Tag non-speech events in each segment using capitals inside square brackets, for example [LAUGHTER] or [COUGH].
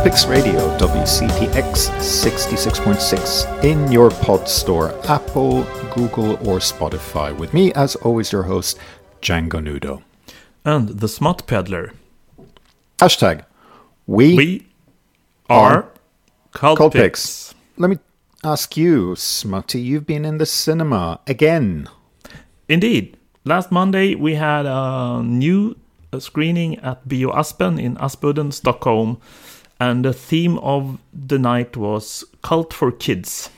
Cultpix Radio WCTX 66.6 in your pod store, Apple, Google, or Spotify. With me, as always, your host, Django Nudo. And the Smut Peddler. Hashtag we, We are Cultpix. Cultpix. Let me ask you, Smutty, you've been in the cinema again. Indeed. Last Monday we had a new uh, screening at Bio Aspen in Aspudden, Stockholm. And the theme of the night was Cult for Kids.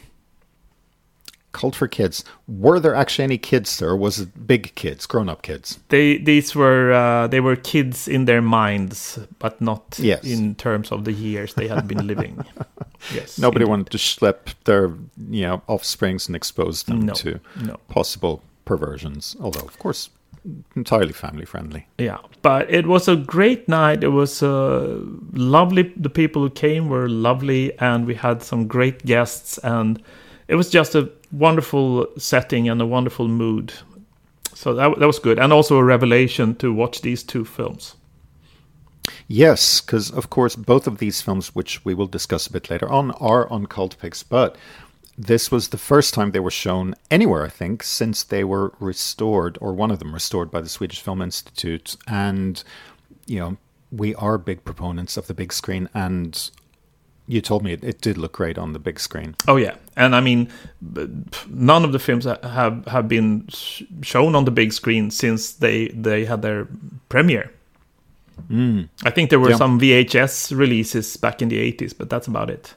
Cult for kids. Were there actually any kids there, was it big kids, grown up kids? They these were uh, they were kids in their minds, but not Yes. in terms of the years they had been living. [LAUGHS] yes. Nobody indeed. wanted to schlep their you know offsprings and expose them No, to no. possible perversions. Although, of course, entirely family friendly. Yeah, but it was a great night. It was uh, lovely. The people who came were lovely, and we had some great guests, and it was just a wonderful setting and a wonderful mood. So that that was good, and also a revelation to watch these two films. Yes, because of course both of these films, which we will discuss a bit later on, are on Cultpix, but this was the first time they were shown anywhere, I think, since they were restored, or one of them restored by the Swedish Film Institute. And, you know, we are big proponents of the big screen, and you told me it, it did look great on the big screen. Oh yeah, and I mean, none of the films have have been shown on the big screen since they they had their premiere. Hmm. I think there were Yeah. some VHS releases back in the eighties, but that's about it.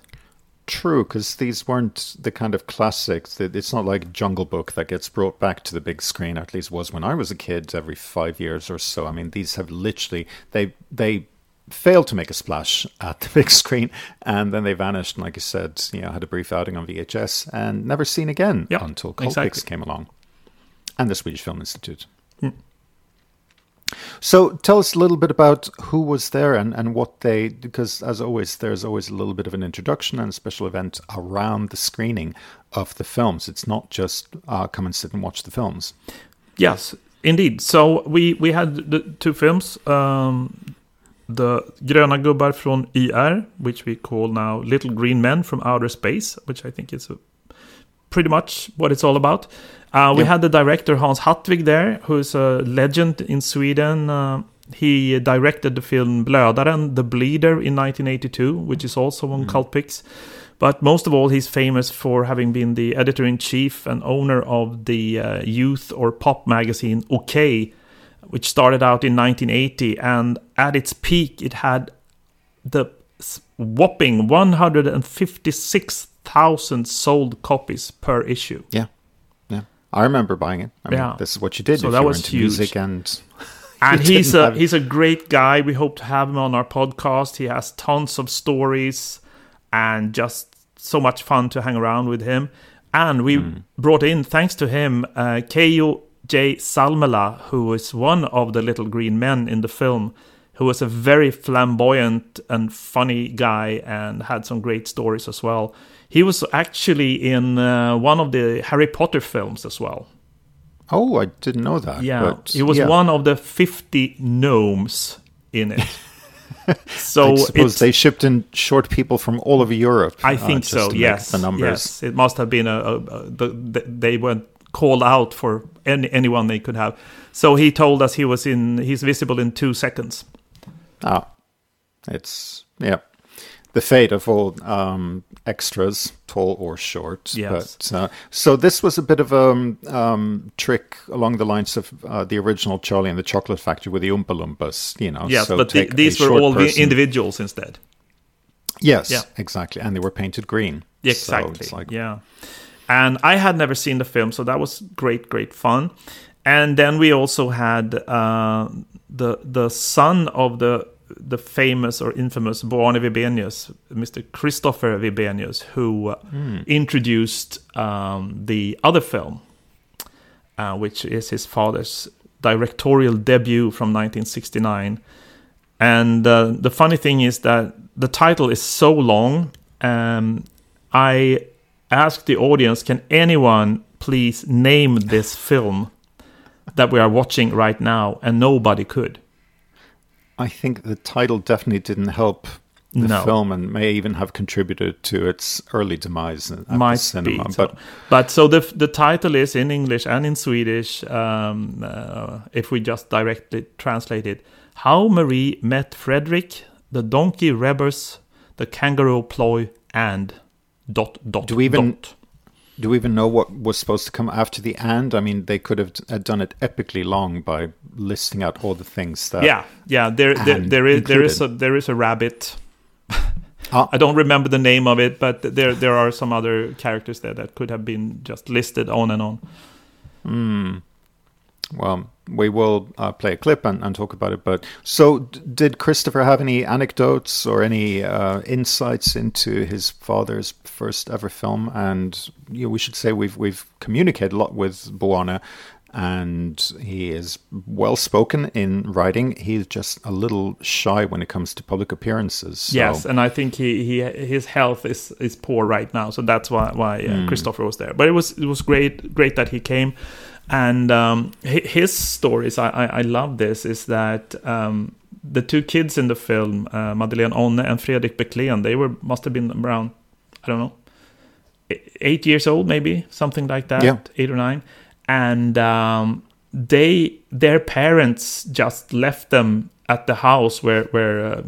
True, because these weren't the kind of classics. that- It's not like Jungle Book that gets brought back to the big screen. At least was when I was a kid, every five years or so. I mean, these have literally they they failed to make a splash at the [LAUGHS] big screen, and then they vanished. And like you said, you know, had a brief outing on VHS and never seen again Yeah, until Cultpix exactly. came along, and the Swedish Film Institute. Mm. So tell us a little bit about who was there and, and what they because as always there's always a little bit of an introduction and a special event around the screening of the films. It's not just uh, come and sit and watch the films. Yes, indeed. So we we had the two films. Um, the Gröna gubbar från YR, which we call now Little Green Men from Outer Space, which I think is a, pretty much what it's all about. Uh, we yep. had the director Hans Hatwig there, who's a legend in Sweden. Uh, he directed the film Blödaren, The Bleeder in 1982, which is also on mm. Cultpix. But most of all, he's famous for having been the editor in chief and owner of the uh, youth or pop magazine OK, which started out in 1980. And at its peak, it had the whopping 156 thousand sold copies per issue. Yeah, yeah. I remember buying it. I mean, yeah, this is what you did. So that was huge. Music and [LAUGHS] and he's a he's a great guy. We hope to have him on our podcast. He has tons of stories and just so much fun to hang around with him. And we mm. brought in, thanks to him, uh, Keio J. Salmela, who is one of the little green men in the film, who was a very flamboyant and funny guy and had some great stories as well. He was actually in uh, one of the Harry Potter films as well. oh, I didn't know that. Yeah, but, he was yeah. one of the 50 gnomes in it. [LAUGHS] so I suppose they shipped in short people from all over Europe. I uh, think just so. Yes, the numbers. yes, it must have been a, a, a the, the, they weren't called out for any, anyone they could have. So he told us he was in. He's visible in two seconds. Ah, it's yeah, the fate of all um, extras, tall or short. Yes. But uh, so this was a bit of a um, um, trick along the lines of uh, the original Charlie and the Chocolate Factory with the Oompa Loompas. You know. Yes, so but the, these were all person- individuals instead. Yes, Yeah. exactly, and they were painted green. Exactly. it's like, Yeah. And I had never seen the film, so that was great, great fun. And then we also had uh, the the son of the the famous or infamous Bo Arne Vibenius, Mr. Christopher Vibenius, who uh, introduced um, the other film, uh, which is his father's directorial debut from 1969. And uh, the funny thing is that the title is so long. Um, I asked the audience, can anyone please name this film that we are watching right now? And nobody could. I think the title definitely didn't help the No. film and may even have contributed to its early demise at the cinema. be. So. But But so the the title is in English and in Swedish. Um, uh, if we just directly translate it, "How Marie Met Frederick, the Donkey Rebbers, the Kangaroo Ploy, and dot dot Do we even- dot." Do we even know what was supposed to come after the and? I mean, they could have uh, done it epically long by listing out all the things that. Yeah, yeah. There, there, there is there is a there is a rabbit. Ah. [LAUGHS] I don't remember the name of it, but there there are some other characters there that could have been just listed on and on. Well, we will uh, play a clip and, and talk about it. But so, d- did Christopher have any anecdotes or any uh, insights into his father's first ever film? And you know, we should say we've we've communicated a lot with Bo Arne, and he is well spoken in writing. He's just a little shy when it comes to public appearances. So. Yes, and I think he, he his health is, is poor right now, so that's why why uh, Christopher was there. But it was it was great great that he came, and um, his stories I, I I love this is that um, the two kids in the film uh, Madeleine Onne and Fredrik Becklen they were must have been around I don't know eight years old maybe something like that Yeah. eight or nine, and um, they their parents just left them at the house where where uh,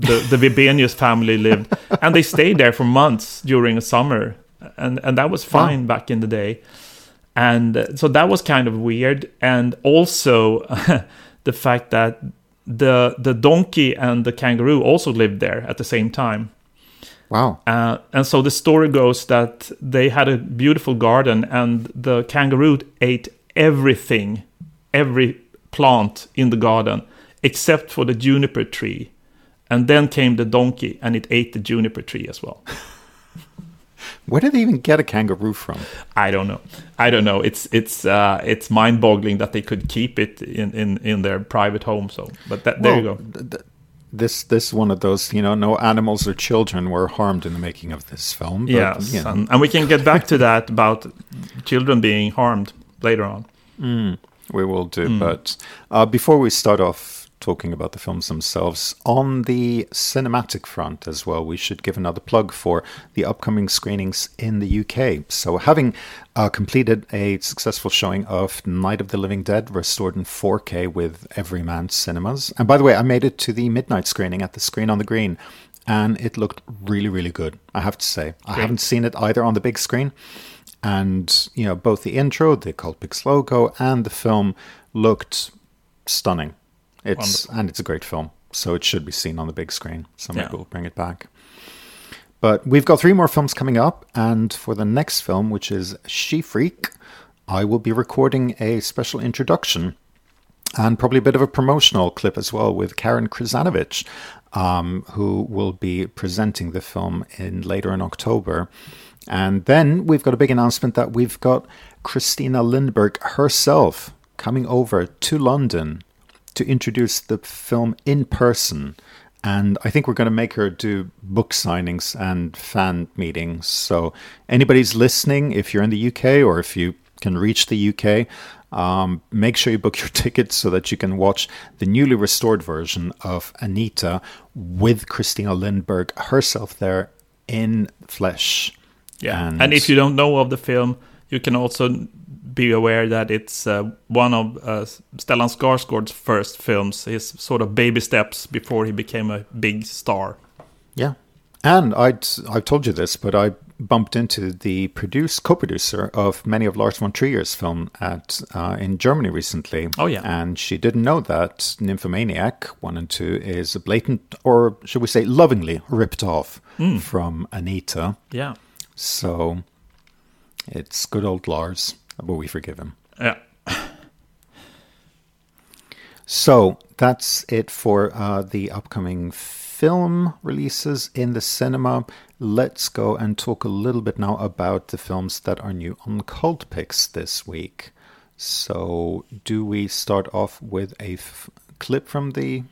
the the Vibenius family lived, [LAUGHS] and they stayed there for months during the summer, and and that was fine back in the day, and uh, so that was kind of weird, and also [LAUGHS] the fact that the the donkey and the kangaroo also lived there at the same time. Wow. Uh, and so the story goes that they had a beautiful garden, and the kangaroo ate everything, every plant in the garden, except for the juniper tree. And then came the donkey, and it ate the juniper tree as well. [LAUGHS] Where did they even get a kangaroo from? I don't know. I don't know. It's it's uh, it's mind-boggling that they could keep it in, in, in their private home. So, but that, there you go. th- th- This this is one of those, you know, no animals or children were harmed in the making of this film. But, yes, you know, and, and we can get back to that about children being harmed later on. we will do. But uh, before we start off talking about the films themselves, on the cinematic front as well, we should give another plug for the upcoming screenings in the UK. So, having uh, completed a successful showing of Night of the Living Dead, restored in 4K with Everyman Cinemas. And by the way, I made it to the midnight screening at the Screen on the Green. And it looked really, really good, I have to say. I Great. haven't seen it either on the big screen. And, you know, both the intro, the cult Cultpix logo, and the film looked stunning. It's and it's a great film, so it should be seen on the big screen. So maybe Yeah. we'll bring it back. But we've got three more films coming up, and for the next film, which is She Freak, I will be recording a special introduction and probably a bit of a promotional clip as well with Karen Krasanovich, um, who will be presenting the film in later in October. And then we've got a big announcement that we've got Christina Lindberg herself coming over to London to introduce the film in person. And I think we're going to make her do book signings and fan meetings. So, anybody's listening, if you're in the UK or if you can reach the UK, um, make sure you book your [LAUGHS] tickets so that you can watch the newly restored version of Anita with Christina Lindberg herself there in flesh. Yeah, and, if you don't know of the film, you can also be aware that it's uh, one of uh, Stellan Skarsgård's first films, his sort of baby steps before he became a big star. Yeah. And I'd, I've told you this, but I bumped into the produce, co-producer of many of Lars von Trier's film at uh, in Germany recently. Oh, yeah. And she didn't know that Nymphomaniac 1 and 2 is a blatant, or should we say lovingly, ripped off Hmm. from Anita. Yeah, So it's good old Lars, but we forgive him. yeah. So that's it for uh, the upcoming film releases in the cinema. Let's go and talk a little bit now about the films that are new on Cultpix this week. So, do we start off with a f- clip from the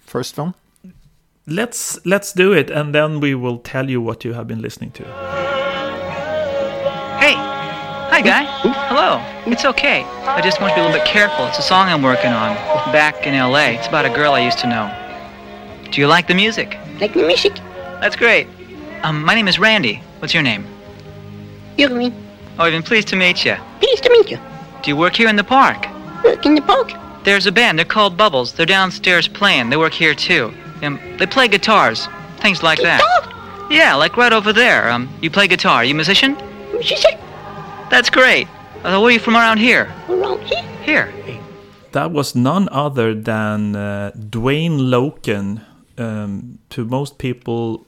first film? Let's let's do it, and then we will tell you what you have been listening to. Hi, guy. Hello. It's okay. I just want you to be a little bit careful. It's a song I'm working on back in LA. It's about a girl I used to know. Do you like the music? Like the music. That's great. Um, my name is Randy. What's your name? Irving. Oh, I've been pleased to meet you. Pleased to meet you. Do you work here in the park? Work in the park. There's a band. They're called Bubbles. They're downstairs playing. They work here too. Um, they play guitars, things like that. Guitar. Yeah, like right over there. Um, you play guitar. You a musician? Said, That's great. Uh, where are you from around here? around here. Here. That was none other than uh, Dwayne Loken, um, to most people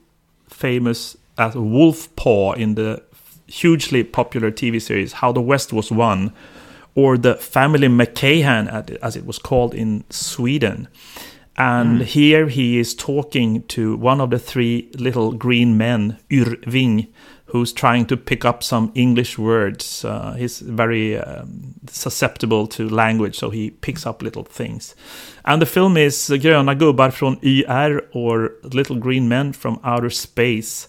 famous as Wolf Paw in the hugely popular TV series How the West Was Won, or the Family Macahan, as it was called in Sweden. And here he is talking to one of the three little green men, Yrving, who's trying to pick up some English words. Uh, he's very um, susceptible to language, so he picks up little things. And the film is Gröna gubbar från YR, or Little Green Men from Outer Space.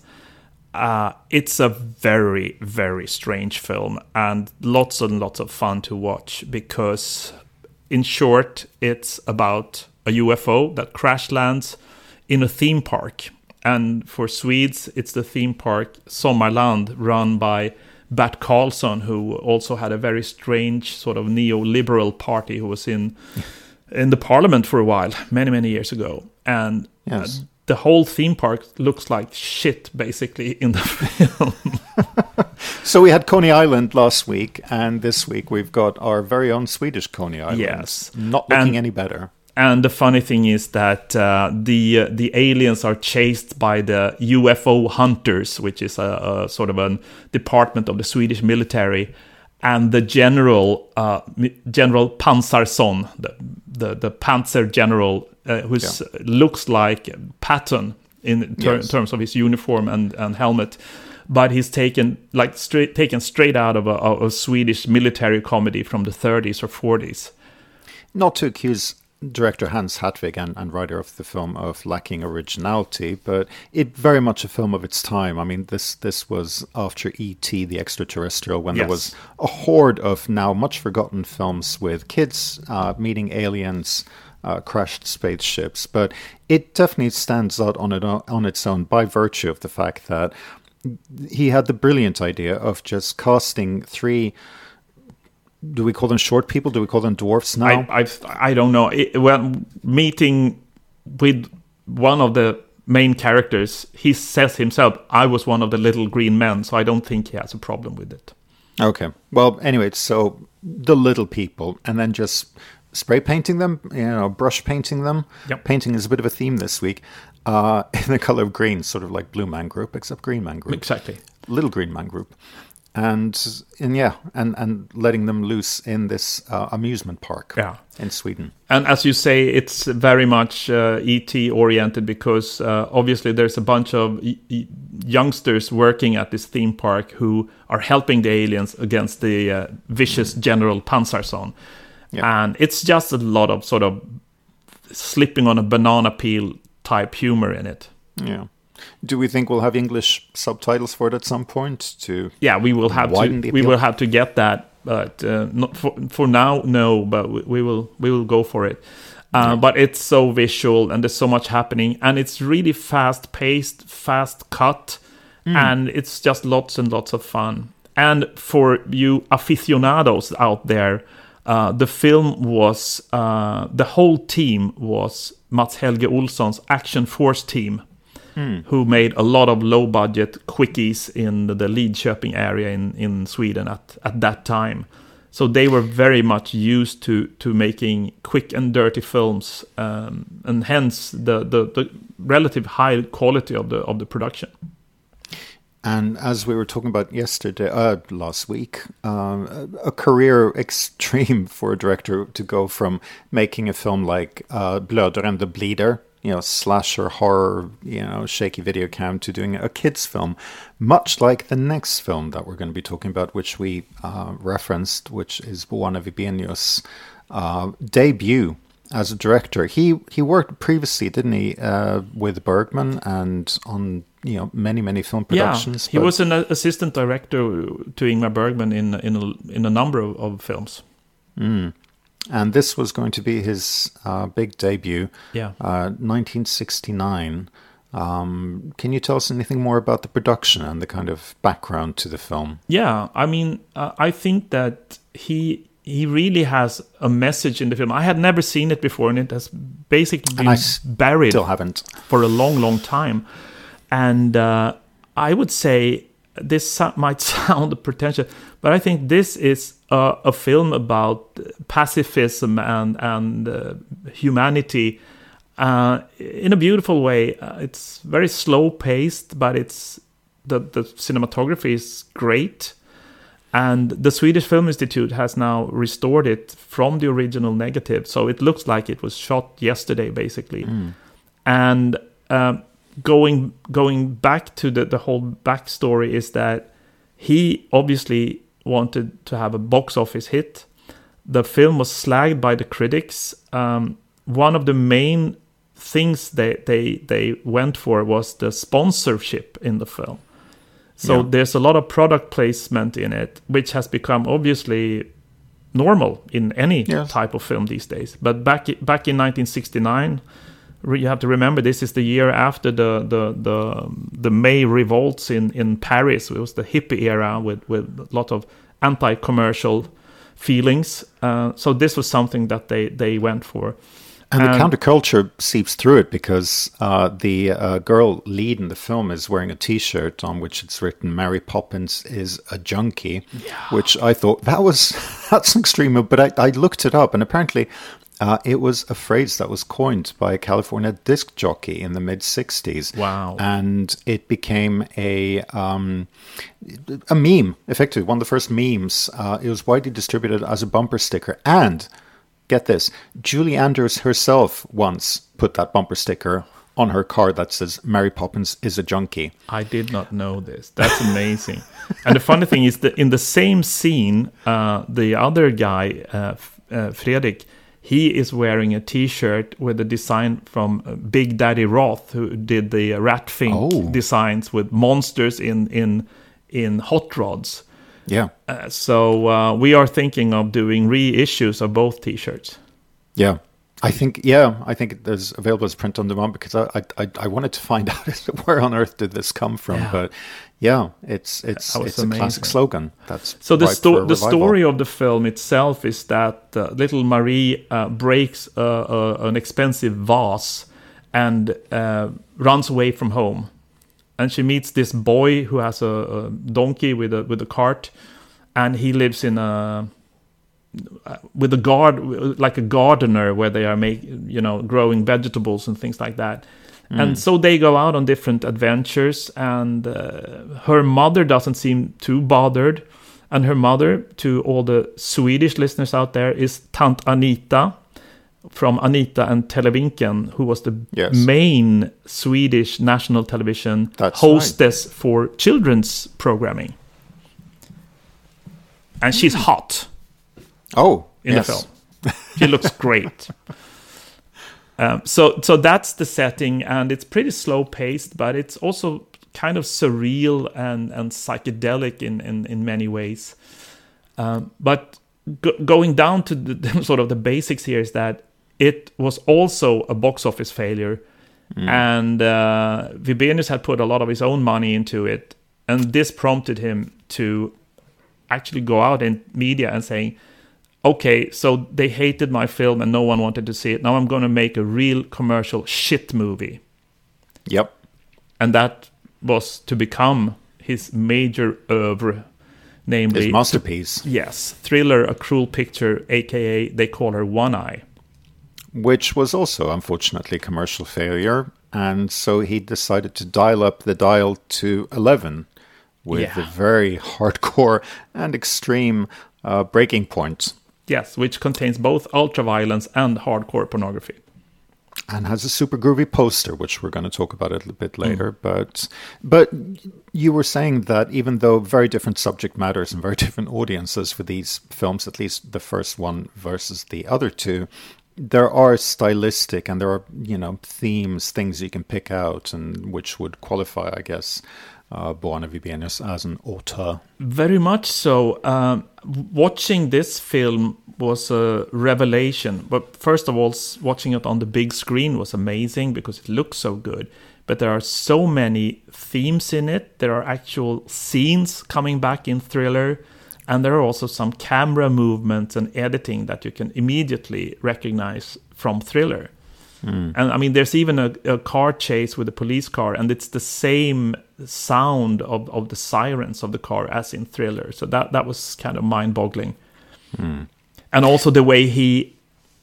Uh, it's a very, very strange film and lots and lots of fun to watch because, in short, it's about a UFO that crash lands in a theme park. And for Swedes, it's the theme park Sommarland run by Bert Karlsson, who also had a very strange sort of neoliberal party who was in in the parliament for a while, many, many years ago. And Yes. uh, the whole theme park looks like shit, basically, in the [LAUGHS] film. So we had Coney Island last week, and this week we've got our very own Swedish Coney Island. Yes. Not looking And- any better. And the funny thing is that uh, the the aliens are chased by the UFO hunters, which is a, a sort of a department of the Swedish military, and the general uh, General Pansarsson, the the, the Panzer general, uh, who looks like Patton in ter- Yes. terms of his uniform and, and helmet. But he's taken like straight taken straight out of a, of a Swedish military comedy from the 30s or 40s. Not to accuse director Hans Hatwig and, and writer of the film of lacking originality, but it very much a film of its time. I mean, this this was after E.T. the Extraterrestrial, when there was a horde of now much forgotten films with kids uh, meeting aliens, uh, crashed spaceships. But it definitely stands out on it on its own by virtue of the fact that he had the brilliant idea of just casting three. Do we call them short people? Do we call them dwarfs now? I, I've, I don't know. It, when meeting with one of the main characters, he says himself, "I was one of the little green men," so I don't think he has a problem with it. Okay. Well, anyway, so the little people, and then just spray painting them, you know, brush painting them. Yep. Painting is a bit of a theme this week. Uh, [LAUGHS] in the color of green, sort of like Blue Man Group, except Green Man Group. Exactly. Little Green Man Group. And, and yeah, and, and letting them loose in this uh, amusement park Yeah. in Sweden. And as you say, it's very much uh, ET oriented because uh, obviously there's a bunch of youngsters working at this theme park who are helping the aliens against the uh, vicious General Pansarsson. Yeah. And it's just a lot of sort of slipping on a banana peel type humor in it. Yeah. Do we think we'll have English subtitles for it at some point to Yeah, we will have to. We will have to get that, but uh, not for for now. No, but we, we will we will go for it. Uh, But it's so visual and there's so much happening, and it's really fast paced, fast cut, and it's just lots and lots of fun. And for you aficionados out there, uh, the film was uh, the whole team was Mats Helge Olsson's Action Force team who made a lot of low budget quickies in the, the Lidköping area in, in Sweden at, at that time. So they were very much used to, to making quick and dirty films, um, and hence the, the, the relative high quality of the of the production. And as we were talking about yesterday, uh, last week, um, a a career [LAUGHS] extreme for a director to go from making a film like uh, Blöder and the Bleeder, you know, slasher horror, you know, shaky video cam, to doing a kids film, much like the next film that we're going to be talking about, which we uh, referenced, which is Bo Arne Vibenius' uh, debut as a director. He he worked previously, didn't he, uh, with Bergman and on you know many many film productions. yeah, he but- was an assistant director to Ingmar Bergman in in a, in a number of, of films. And this was going to be his uh, big debut. Yeah. uh, 1969. Um, can you tell us anything more about the production and the kind of background to the film? Yeah, I mean, uh, I think that he he really has a message in the film. I had never seen it before, and it has basically been buried Still haven't. for a long, long time. And uh, I would say this might [LAUGHS] sound pretentious, but I think this is a, a film about pacifism and and uh, humanity uh, in a beautiful way. Uh, it's very slow paced, but it's the the cinematography is great. And the Swedish Film Institute has now restored it from the original negative, so it looks like it was shot yesterday, basically. And um, going going back to the, the whole backstory is that he obviously wanted to have a box office hit. The film was slagged by the critics. Um, one of the main things they, they they went for was the sponsorship in the film. So Yeah. there's a lot of product placement in it, which has become obviously normal in any Yes. type of film these days. But back back in 1969, re- you have to remember this is the year after the the the, the May revolts in in Paris. It was the hippie era with with a lot of anti-commercial feelings. Uh, so this was something that they they went for. And the counterculture seeps through it because uh, the uh, girl lead in the film is wearing a T-shirt on which it's written "Mary Poppins is a junkie," which I thought that was [LAUGHS] that's extreme. But I, I looked it up, and apparently uh, it was a phrase that was coined by a California disc jockey in the mid '60s. Wow. And it became a um, a meme, effectively one of the first memes. Uh, it was widely distributed as a bumper sticker, and get this, Julie Andrews herself once put that bumper sticker on her car that says "Mary Poppins is a junkie." I did not know this. That's amazing. [LAUGHS] and the funny thing is that in the same scene, uh, the other guy, uh, uh, Fredrik, he is wearing a T-shirt with a design from uh, Big Daddy Roth, who did the Ratfink Oh. designs with monsters in in in hot rods. Yeah, Uh, so uh, we are thinking of doing reissues of both T-shirts. yeah. I think yeah, I think is available as print on demand because I I, I- I wanted to find [LAUGHS] out where on earth did this come from, Yeah. but yeah, it's it's it's a classic slogan. That's So the sto- the story of the film itself is that uh, little Marie uh, breaks uh, uh, an expensive vase and uh, runs away from home, and she meets this boy who has a, a donkey with a with a cart, and he lives in a with a guard like a gardener where they are make you know growing vegetables and things like that and so they go out on different adventures and uh, her mother doesn't seem too bothered and her mother to all the swedish listeners out there is tant anita from anita and televinken who was the Yes. main swedish national television That's hostess for children's programming and she's hot Oh, in yes. the film. She looks great. [LAUGHS] Um, so so that's the setting, and it's pretty slow paced, but it's also kind of surreal and and psychedelic in in, in many ways. Um, but go- going down to the, [LAUGHS] sort of the basics here is that it was also a box office failure, and uh, Vibenius had put a lot of his own money into it, and this prompted him to actually go out in media and saying, okay, so they hated my film and no one wanted to see it. Now I'm going to make a real commercial shit movie. Yep. And that was to become his major oeuvre, namely, His masterpiece, yes, Thriller, A Cruel Picture, aka They Call Her One Eye. which was also unfortunately a commercial failure, and so he decided to dial up the dial to eleven with Yeah. a very hardcore and extreme uh, breaking point, Yes, which contains both ultraviolence and hardcore pornography. and has a super groovy poster, which we're going to talk about a little bit mm. later. But but you were saying that even though very different subject matters and very [LAUGHS] different audiences for these films, at least the first one versus the other two, there are stylistic and there are you know themes, things you can pick out, and which would qualify, I guess, uh, Bo Arne Vibenius as an auteur. Very much so. Um, watching this film was a revelation. But first of all, watching it on the big screen was amazing because it looks so good. but there are so many themes in it. There are actual scenes coming back in Thriller, and there are also some camera movements and editing that you can immediately recognize from Thriller. And I mean, there's even a, a car chase with a police car, and it's the same sound of, of the sirens of the car as in Thriller. So that that was kind of mind boggling. Hmm. And also the way he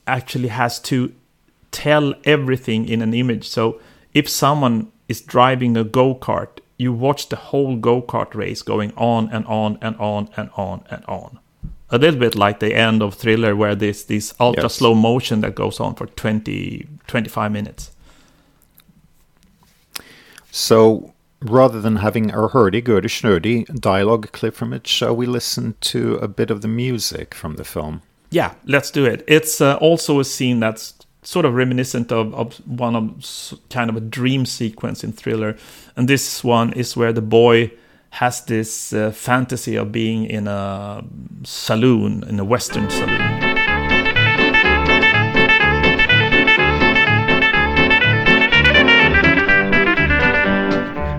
actually has to tell everything in an image. So if someone is driving a go kart, you watch the whole go kart race going on and on and on and on and on. A little bit like the end of Thriller, where there's this ultra Yes. slow motion that goes on for 20, 25 minutes. So rather than having a hurdy gurdy schnurdy dialogue clip from it, shall we listen to a bit of the music from the film? Yeah, let's do it. It's uh, also a scene that's sort of reminiscent of, of one of kind of a dream sequence in Thriller. And this one is where the boy has this uh, fantasy of being in a saloon, in a Western saloon.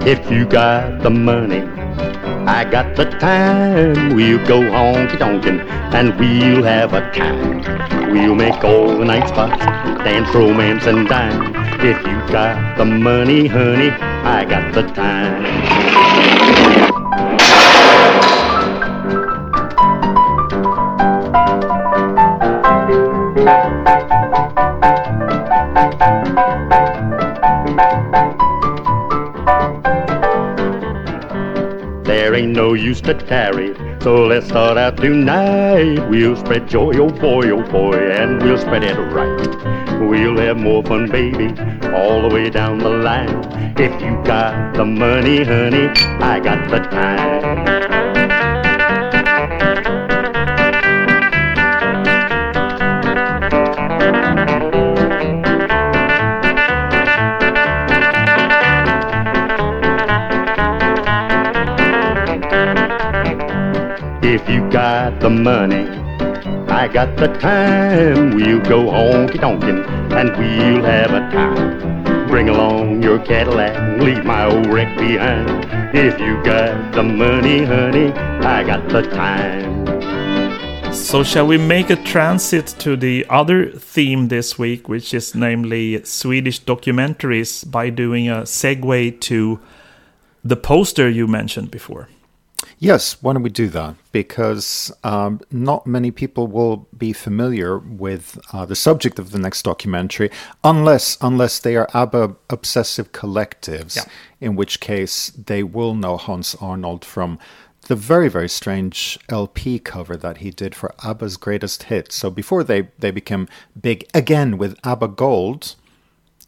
If you got the money, I got the time. We'll go honky tonkin' and we'll have a time. We'll make all the night spots, dance, romance, and dine. If you got the money, honey, I got the time. There ain't no use to tarry, so let's start out tonight. We'll spread joy, oh boy, oh boy, and we'll spread it right. We'll have more fun, baby, all the way down the line. If you got the money, honey, I got the time. The money, I got the time. We'll go honky tonkin' and we'll have a time. Bring along your Cadillac, and leave my old wreck behind. If you got the money, honey, I got the time. So, shall we make a transit to the other theme this week, which is namely Swedish documentaries, by doing a segue to the poster you mentioned before? Yes, why don't we do that? Because um, not many people will be familiar with uh, the subject of the next documentary, unless unless they are ABBA obsessive collectives. Yeah. In which case, they will know Hans Arnold from the very very strange LP cover that he did for ABBA's greatest hits. So before they they became big again with ABBA Gold,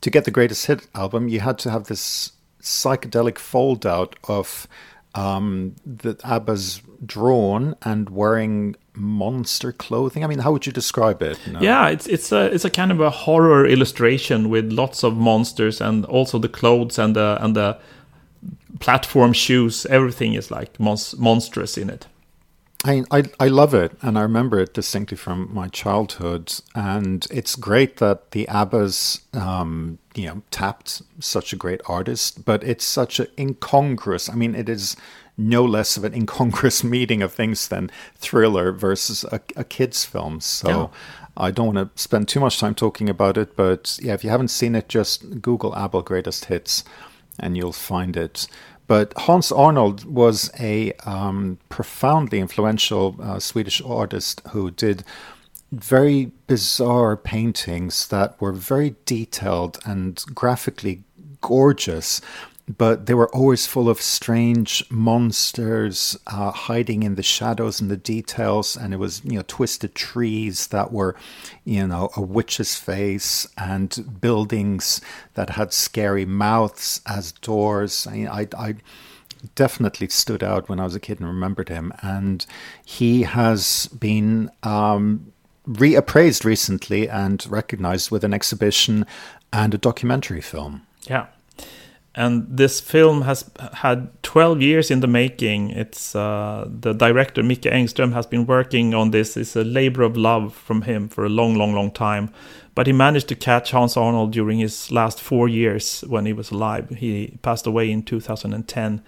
to get the greatest hit album, you had to have this psychedelic fold out of um, that ABBA's drawn and wearing monster clothing. I mean, how would you describe it? No. Yeah, it's it's a it's a kind of a horror illustration with lots of monsters and also the clothes and the and the platform shoes. Everything is like mons- monstrous in it. I, I I love it, and I remember it distinctly from my childhood. And it's great that the ABBA's, um, you know, tapped such a great artist, but it's such an incongruous. I mean, it is no less of an [LAUGHS] incongruous meeting of things than Thriller versus a, a kids' film. So. Yeah. I don't want to spend too much time talking about it, but yeah, if you haven't seen it, just Google ABBA greatest hits, and you'll find it. But Hans Arnold was a um, profoundly influential uh, Swedish artist who did very bizarre paintings that were very detailed and graphically gorgeous, but they were always full of strange monsters uh, hiding in the shadows and the details. And it was, you know, twisted trees that were, you know, a witch's face and buildings that had scary mouths as doors. I, I, I definitely stood out when I was a kid and remembered him. And he has been um, reappraised recently and recognized with an exhibition and a documentary film. Yeah. And this film has had 12 years in the making. It's uh, the director Micke Engström has been working on this. It's a labor of love from him for a long, long, long time. But he managed to catch Hans Arnold during his last four years when he was alive. He passed away in 2010,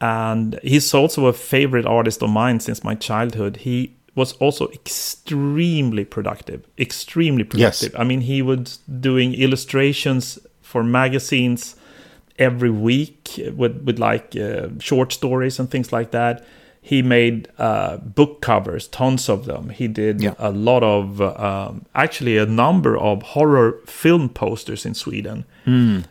and he's also a favorite artist of mine since my childhood. He was also extremely productive, extremely productive. Yes. I mean, he was doing illustrations for magazines every week with with like uh, short stories and things like that. He made uh, book covers, tons of them. He did Yeah. a lot of, um, actually, a number of horror film posters in Sweden,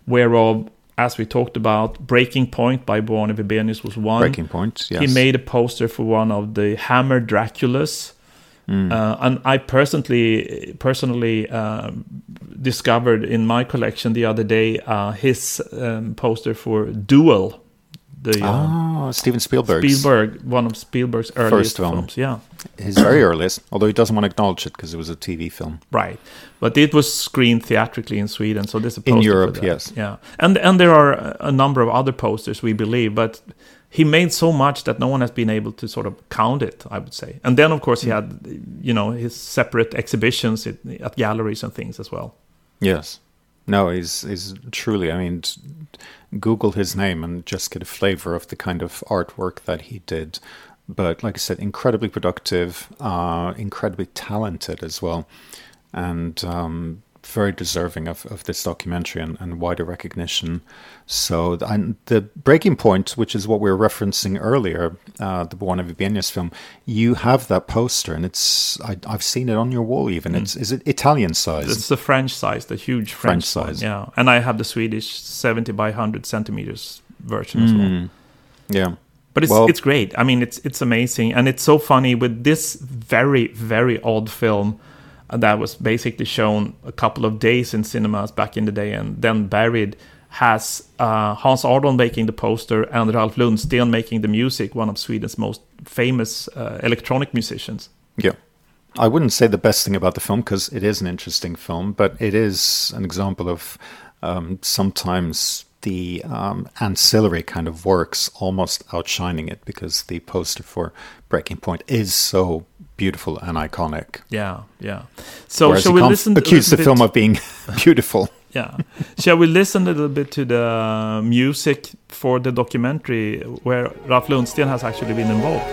whereof, as we talked about, Breaking Point by Bo Vibenius was one. Breaking Point, yes. He made a poster for one of the Hammer Draculas. Uh, and I personally, personally um, discovered in my collection the other day uh, his um, poster for Duel, the Ah, Steven Spielberg's. Spielberg, one of Spielberg's earliest film. films. Yeah, His very earliest, although he doesn't want to acknowledge it because it was a TV film. right. But it was screened theatrically in Sweden, so this a In Europe, yes. Yeah, and and there are a number of other posters we believe, but he made so much that no one has been able to sort of count it. I would say, and then of course he had, you know, his separate exhibitions at, at galleries and things as well. Yes. No, he's, he's truly, I mean, Google his name and just get a flavor of the kind of artwork that he did. But like I said, incredibly productive, uh, incredibly talented as well, and um, very deserving of, of this documentary and, and wider recognition. So, and the breaking point, which is what we were referencing earlier, uh, the Bo Arne Vibenius film, you have that poster, and it's I, I've seen it on your wall. Even it's is it Italian size? It's the French size, the huge French, French one, size. yeah. And I have the Swedish seventy by hundred centimeters version as well. yeah. But it's Well- it's great. I mean, it's it's amazing, and it's so funny with this very very odd film that was basically shown a couple of days in cinemas back in the day, and then buried. Has uh, Hans Arnold making the poster and Ralph Lundsten making the music, one of Sweden's most famous uh, electronic musicians. Yeah. I wouldn't say the best thing about the film because it is an interesting film, but it is an example of um, sometimes the um, ancillary kind of works almost outshining it because the poster for Breaking Point is so beautiful and iconic. Yeah, yeah. So Whereas shall we listen? accuse the film of being [LAUGHS] beautiful. Yeah. Shall we listen a little bit to the music for the documentary where Ralph Lundsten has actually been involved?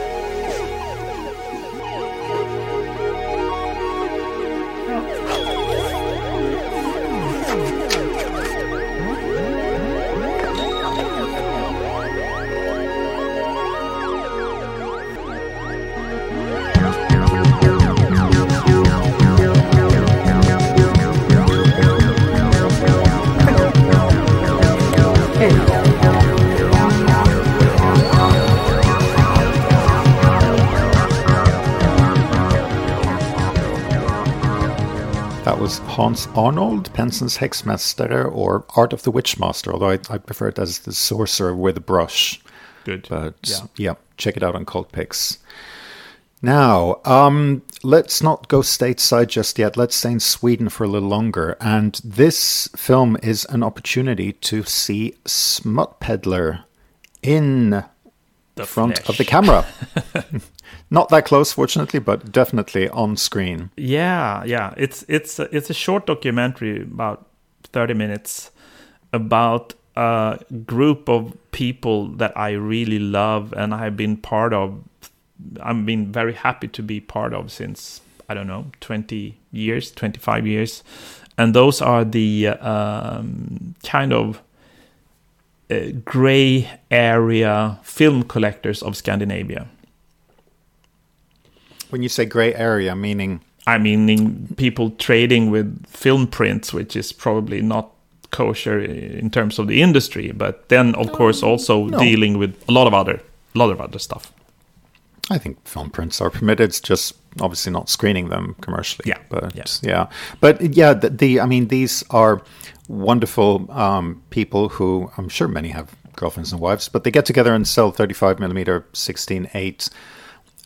Arnold, Hexmaster, or Art of the Witchmaster, although I, I prefer it as the Sorcerer with a Brush. Good. But Yeah. yeah, check it out on Cultpix. Now, um, let's not go stateside just yet. Let's stay in Sweden for a little longer. And this film is an opportunity to see Smut Peddler in The front flesh. of the camera. [LAUGHS] not that close, fortunately, but definitely on screen. Yeah, yeah. It's it's it's a short documentary about thirty minutes about a group of people that I really love and I have been part of. I've been very happy to be part of since I don't know twenty years, twenty five years, and those are the um, kind of uh, gray area film collectors of Scandinavia. When you say grey area, meaning I mean, people trading with film prints, which is probably not kosher in terms of the industry, but then of course also no. dealing with a lot of other, a lot of other stuff. I think film prints are permitted. It's just obviously not screening them commercially. Yeah, but yeah. yeah, but yeah, the, the I mean, these are wonderful um, people who I'm sure many have girlfriends and wives, but they get together and sell 35 millimeter 16:8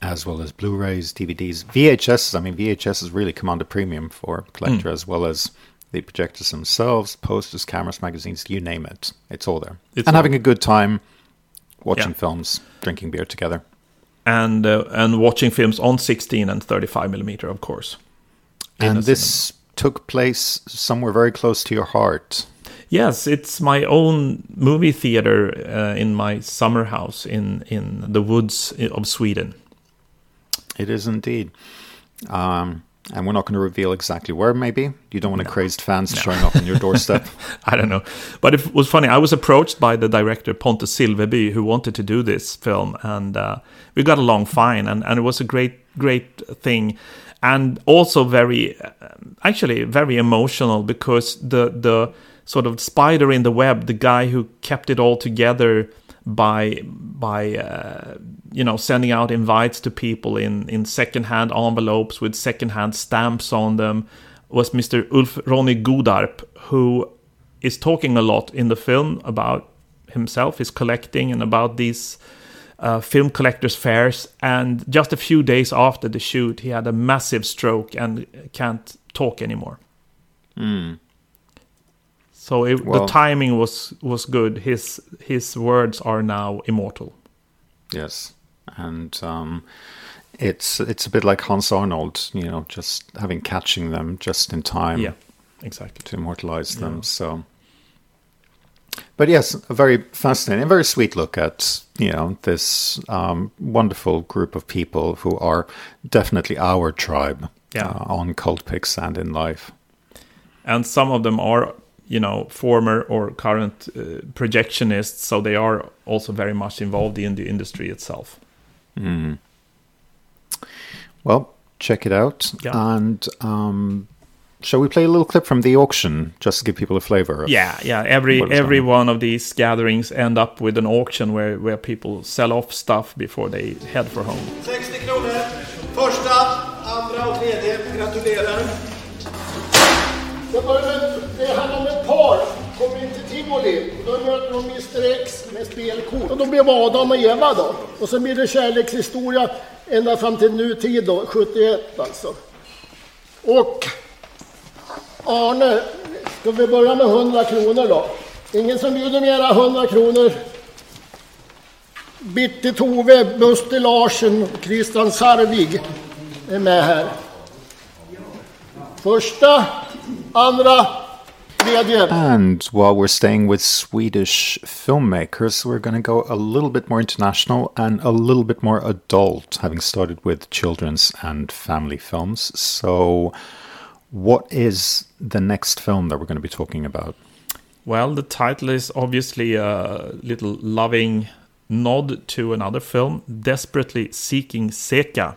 as well as Blu-rays, DVDs, VHS. I mean, VHS has really come on the premium for collector as well as the projectors themselves, posters, cameras, magazines, you name it. It's all there. It's and all- having a good time watching Yeah. films, drinking beer together. and uh, and watching films on 16 and 35 millimeter, of course. and a this took place somewhere very close to your heart. Yes, it's my own movie theater uh, in my summer house in in the woods of Sweden. It is indeed. Um, and we're not going to reveal exactly where, maybe. You don't want a crazed fans showing up on your doorstep. [LAUGHS] I don't know, but it was funny. I was approached by the director Pontus Silverby, who wanted to do this film, and uh, we got along fine, and, and it was a great, great thing, and also very, uh, actually, very emotional because the the sort of spider in the web, the guy who kept it all together by by uh, you know sending out invites to people in in secondhand envelopes with secondhand stamps on them was Mr. Ulf Ronny Godarp, who is talking a lot in the film about himself, his collecting, and about these uh, film collectors' fairs. And just a few days after the shoot, he had a massive stroke and can't talk anymore. So it, the timing was was good. His his words are now immortal. yes. And um, it's it's a bit like Hans Arnold, you know, just having catching them just in time. Yeah, exactly. to immortalize them. So, but yes, a very fascinating, a very sweet look at you know this um, wonderful group of people who are definitely our tribe Yeah. uh, on Cultpix and in life. and some of them are you know former or current uh, projectionists so they are also very much involved in the industry itself Well, check it out. Yeah. And um, shall we play a little clip from the auction just to give people a flavor? Of yeah yeah every every on? one of these gatherings end up with an auction where where people sell off stuff before they head for home 60 kronor. Första, andra och tredje. Gratulerar. Kvar. Kommer in till tivoli. Då möter de Mr X med spelkort. Och då blev Adam och Eva då. Och så blir det kärlekshistoria ända fram till nutid då, 71 alltså. Och Arne, ska vi börja med 100 kronor då? Ingen som bjuder mera 100 kronor? Birte Tove, Buster Larsen och Christian Sarvig är med här. Första, andra, tredje. And while we're staying with Swedish filmmakers, we're going to go a little bit more international and a little bit more adult, having started with children's and family films. So, what is the next film that we're going to be talking about? well the title is obviously a little loving nod to another film desperately seeking seka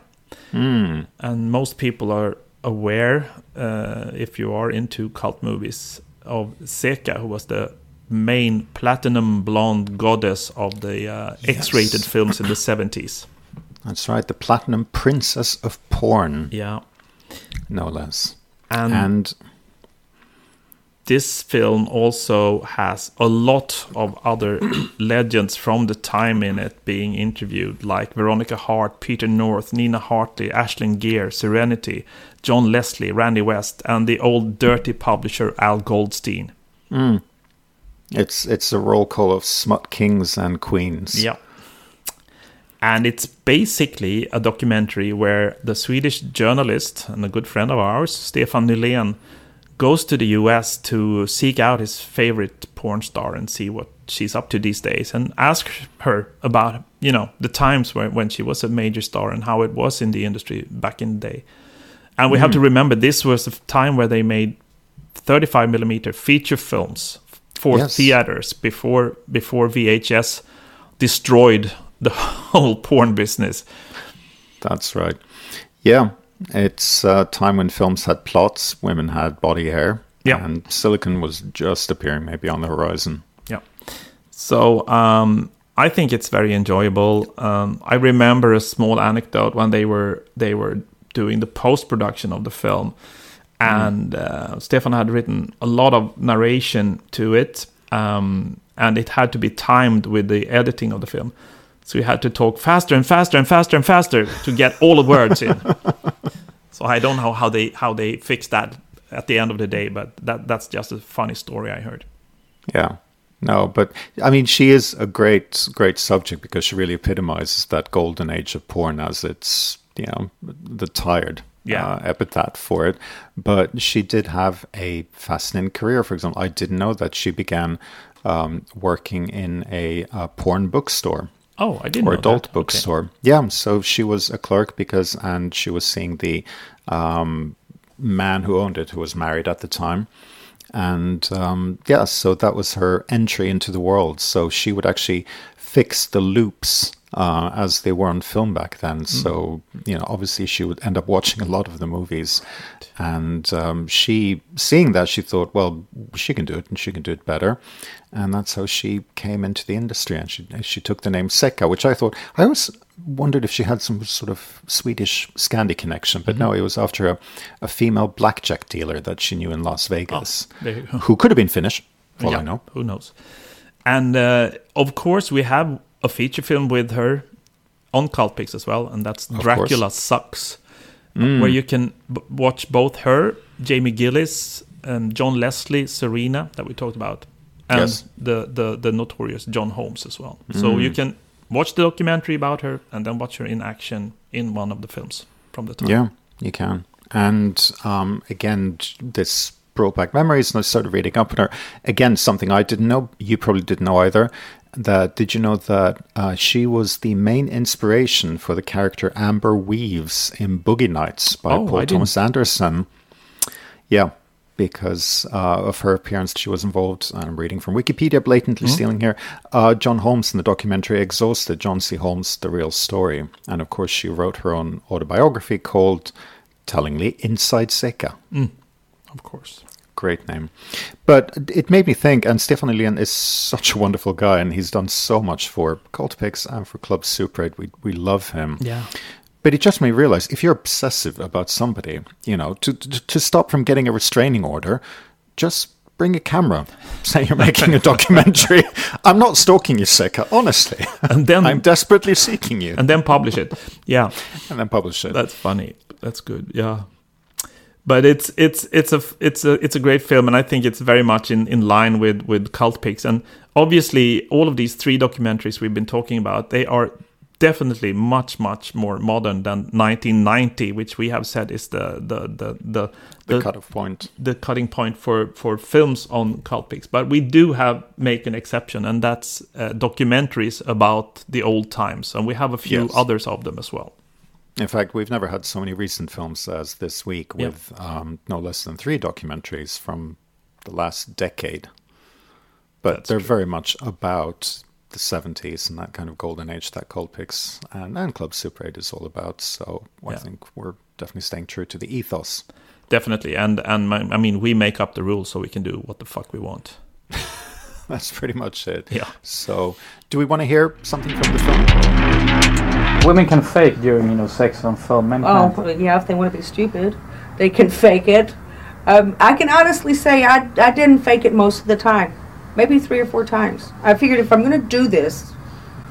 and most people are aware uh, if you are into cult movies of Seka, who was the main platinum blonde goddess of the uh, X-rated films in the 70s. That's right, the Platinum Princess of Porn, Yeah. no less. And, And this film also has a lot of other [CLEARS THROAT] legends from the time in it being interviewed, like Veronica Hart, Peter North, Nina Hartley, Ashlyn Gere, Serenity, John Leslie, Randy West, and the old dirty publisher Al Goldstein. Mm. it's it's a roll call of smut kings and queens. Yeah. And it's basically a documentary where the Swedish journalist and a good friend of ours, Stefan Nylén, goes to the US to seek out his favorite porn star and see what she's up to these days and ask her about, you know, the times when, when she was a major star and how it was in the industry back in the day. And we have to remember this was a time where they made 35 millimeter feature films for Yes. theaters before before VHS destroyed the [LAUGHS] whole porn business. That's right. Yeah, it's a time when films had plots, women had body hair, Yeah. and silicon was just appearing maybe on the horizon. Yeah. So um, I think it's very enjoyable. Um, I remember a small anecdote when they were they were doing the post production of the film, and uh, Stefan had written a lot of narration to it, um, and it had to be timed with the editing of the film. So we had to talk faster and faster and faster and faster to get all the words in. [LAUGHS] so I don't know how they how they fixed that at the end of the day. But that that's just a funny story I heard. Yeah. No, but I mean, she is a great, great subject because she really epitomizes that golden age of porn as it's, you know, the tired Yeah. uh, epithet for it. But she did have a fascinating career. For example, I didn't know that she began um, working in a, uh porn bookstore Oh, I didn't or know adult that. Okay. bookstore. Yeah, so she was a clerk because, and she was seeing the um, man who owned it, who was married at the time. And um, yeah, so that was her entry into the world. So she would actually fix the loops uh, as they were on film back then. So, you know, obviously she would end up watching a lot of the movies. And um, she, seeing that, she thought, well, she can do it and she can do it better. And that's how she came into the industry. And she, she took the name Seka, which I thought, I always wondered if she had some sort of Swedish Scandi connection. But no, it was after a, a female blackjack dealer that she knew in Las Vegas, there you go. who could have been Finnish, for all Yeah, I know. Who knows? And uh, of course, we have a feature film with her on Cultpix as well, and that's Of Dracula Sucks, where you can b- watch both her, Jamie Gillis, and John Leslie, Serena, that we talked about, and Yes. the, the, the notorious John Holmes as well. So you can watch the documentary about her and then watch her in action in one of the films from the time. Yeah, you can. And um, again, this brought back memories, and I started reading up on her. Again, something I didn't know, you probably didn't know either. That did you know that uh, she was the main inspiration for the character Amber Waves in Boogie Nights by Oh, I Paul didn't- Thomas Anderson? Yeah, because uh, of her appearance, she was involved. I'm reading from Wikipedia, blatantly stealing here. Uh, John Holmes in the documentary Exhausted, John C. Holmes, The Real Story. And of course, she wrote her own autobiography called, tellingly, Inside Seka. Of course. Great name. But it made me think, and Stefan Nylén is such a wonderful guy, and he's done so much for Cultpix and for Club Super 8, we love him. Yeah. But it just made me realize if you're obsessive about somebody, you know, to, to to stop from getting a restraining order, just bring a camera. [LAUGHS] Say you're making a documentary. [LAUGHS] I'm not stalking you, Seka, honestly. [LAUGHS] And then I'm desperately seeking you. and then publish it. Yeah. And then publish it. That's funny. That's good. Yeah. But it's it's it's a it's a it's a great film, and I think it's very much in, in line with with Cultpix. And obviously, all of these three documentaries we've been talking about, they are definitely much much more modern than 1990, which we have said is the the the the, the cutoff point. the cutting point for for films on Cultpix But we do have make an exception, and that's uh, documentaries about the old times, and we have a few Yes. others of them as well. In fact, we've never had so many recent films as this week Yep. with um, no less than three documentaries from the last decade. But That's they're true. very much about the 70s and that kind of golden age that Cultpix and, and Club Super 8 is all about. So I Yeah. think we're definitely staying true to the ethos. Definitely, and and my, I mean, we make up the rules, so we can do what the fuck we want. [LAUGHS] That's pretty much it. Yeah. So, do we want to hear something from the film? Women can fake during, you know, sex on film many Oh, yeah, if they want to be stupid, they can fake it. Um, I can honestly say I, I didn't fake it most of the time. Maybe three or four times. I figured if I'm going to do this,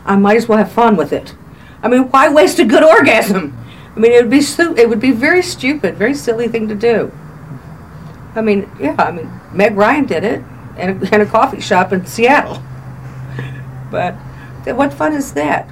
I might as well have fun with it. I mean, why waste a good orgasm? I mean, it would be it would be very stupid, very silly thing to do. I mean, yeah, I mean, Meg Ryan did it in a, in a coffee shop in Seattle. [LAUGHS] But th- what fun is that?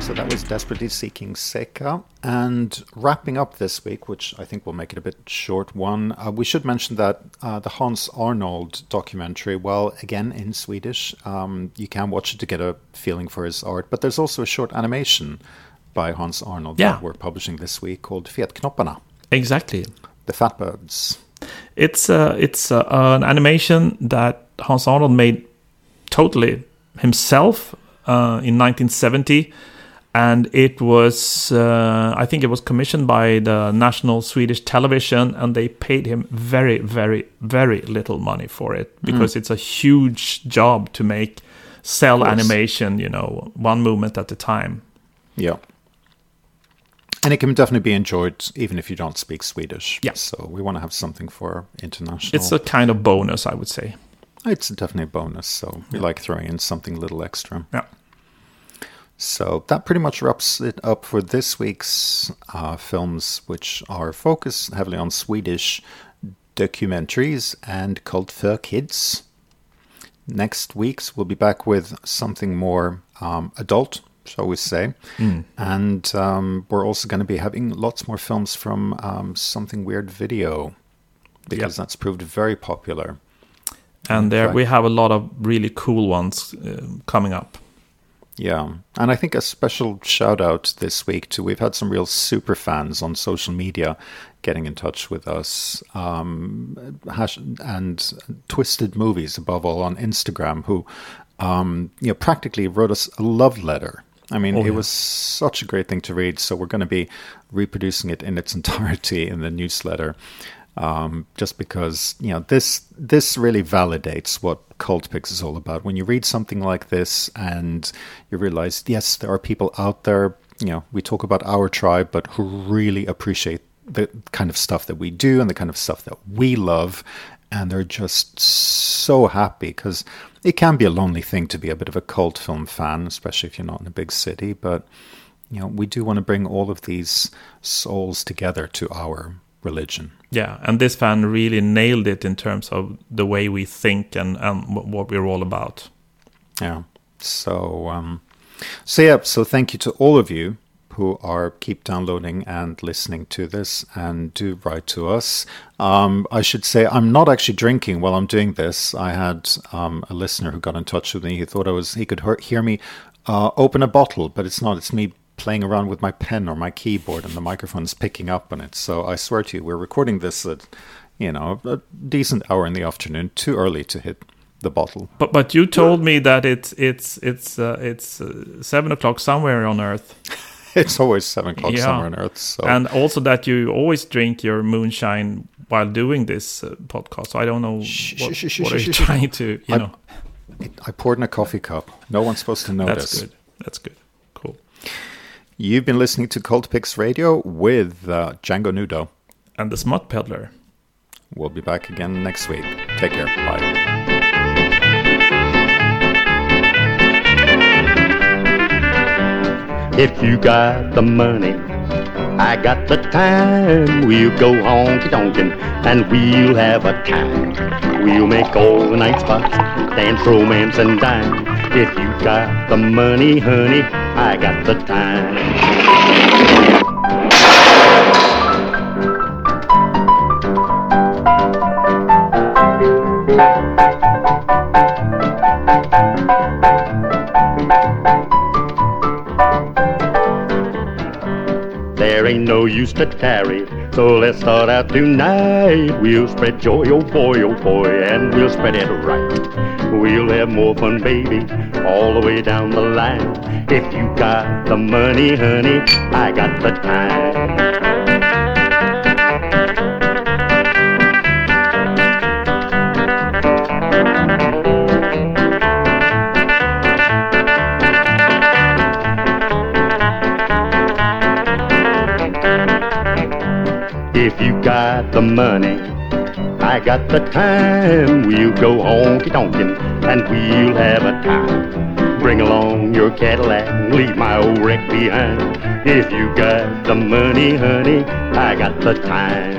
So that was Desperately Seeking Seka. And wrapping up this week, which I think will make it a bit short one, uh, we should mention that uh, the Hans Arnold documentary, well, again in Swedish, um, you can watch it to get a feeling for his art. But there's also a short animation by Hans Arnold Yeah. that we're publishing this week called "Fiat Fetknopparna, Exactly. the Fat Birds. It's uh, it's uh, an animation that Hans Arnold made totally himself uh, in 1970, and it was uh, I think it was commissioned by the National Swedish Television, and they paid him very, very, very little money for it because it's a huge job to make cell animation, you know, one movement at a time. Yeah. And it can definitely be enjoyed even if you don't speak Swedish. Yeah. So we want to have something for international. It's a kind of bonus, I would say. It's definitely a bonus, so we like throwing in something a little extra. Yeah. So that pretty much wraps it up for this week's uh, films, which are focused heavily on Swedish documentaries and cult for kids. Next week's we'll be back with something more um, adult, shall we say. And um, we're also going to be having lots more films from um, Something Weird Video because that's proved very popular. And there fact- we have a lot of really cool ones uh, coming up. Yeah, and I think a special shout out this week to we've had some real super fans on social media getting in touch with us, um, hash, and Twisted Movies above all on Instagram, who um, you know practically wrote us a love letter. I mean, Oh, it yeah. was such a great thing to read. So we're going to be reproducing it in its [LAUGHS] entirety in the newsletter, um, just because you know this this really validates what Cultpix is all about. When you read something like this and you realize, yes, there are people out there. You know, we talk about our tribe, but who really appreciate the kind of stuff that we do and the kind of stuff that we love, and they're just so happy because it can be a lonely thing to be a bit of a cult film fan, especially if you're not in a big city. But you know, we do want to bring all of these souls together to our religion. Yeah, and this fan really nailed it in terms of the way we think and, and what we're all about. Yeah. So, um, so yeah. So thank you to all of you who are keep downloading and listening to this and do write to us. Um, I should say I'm not actually drinking while I'm doing this. I had um, a listener who got in touch with me. He thought I was he could hear, hear me uh, open a bottle, but it's not. It's me playing around with my pen or my keyboard, and the microphone's picking up on it. So I swear to you, we're recording this at you know a decent hour in the afternoon. Too early to hit the bottle. But but you told me that it's it's it's uh, it's uh, seven o'clock somewhere on Earth. [LAUGHS] It's always seven o'clock Yeah. somewhere on Earth. So And also that you always drink your moonshine while doing this uh, podcast. So I don't know Shh, what, shh, shh, what are you trying to, you I- know. I poured in a coffee cup. No one's supposed to notice. That's good. That's good. Cool. You've been listening to Cultpix Radio with uh, Django Nudo. And the Smut Peddler. We'll be back again next week. Take care. Bye. If you got the money, I got the time. We'll go honky tonkin' and we'll have a time. We'll make all the night spots, dance, romance, and dine. If you got the money, honey, I got the time. There ain't no use to tarry, so let's start out tonight. We'll spread joy, oh boy, oh boy, and we'll spread it right. We'll have more fun, baby, all the way down the line. If you got the money, honey, I got the time. If you got the money, I got the time. We'll go honky tonkin' and we'll have a time. Bring along your Cadillac, and leave my old wreck behind. If you got the money, honey, I got the time.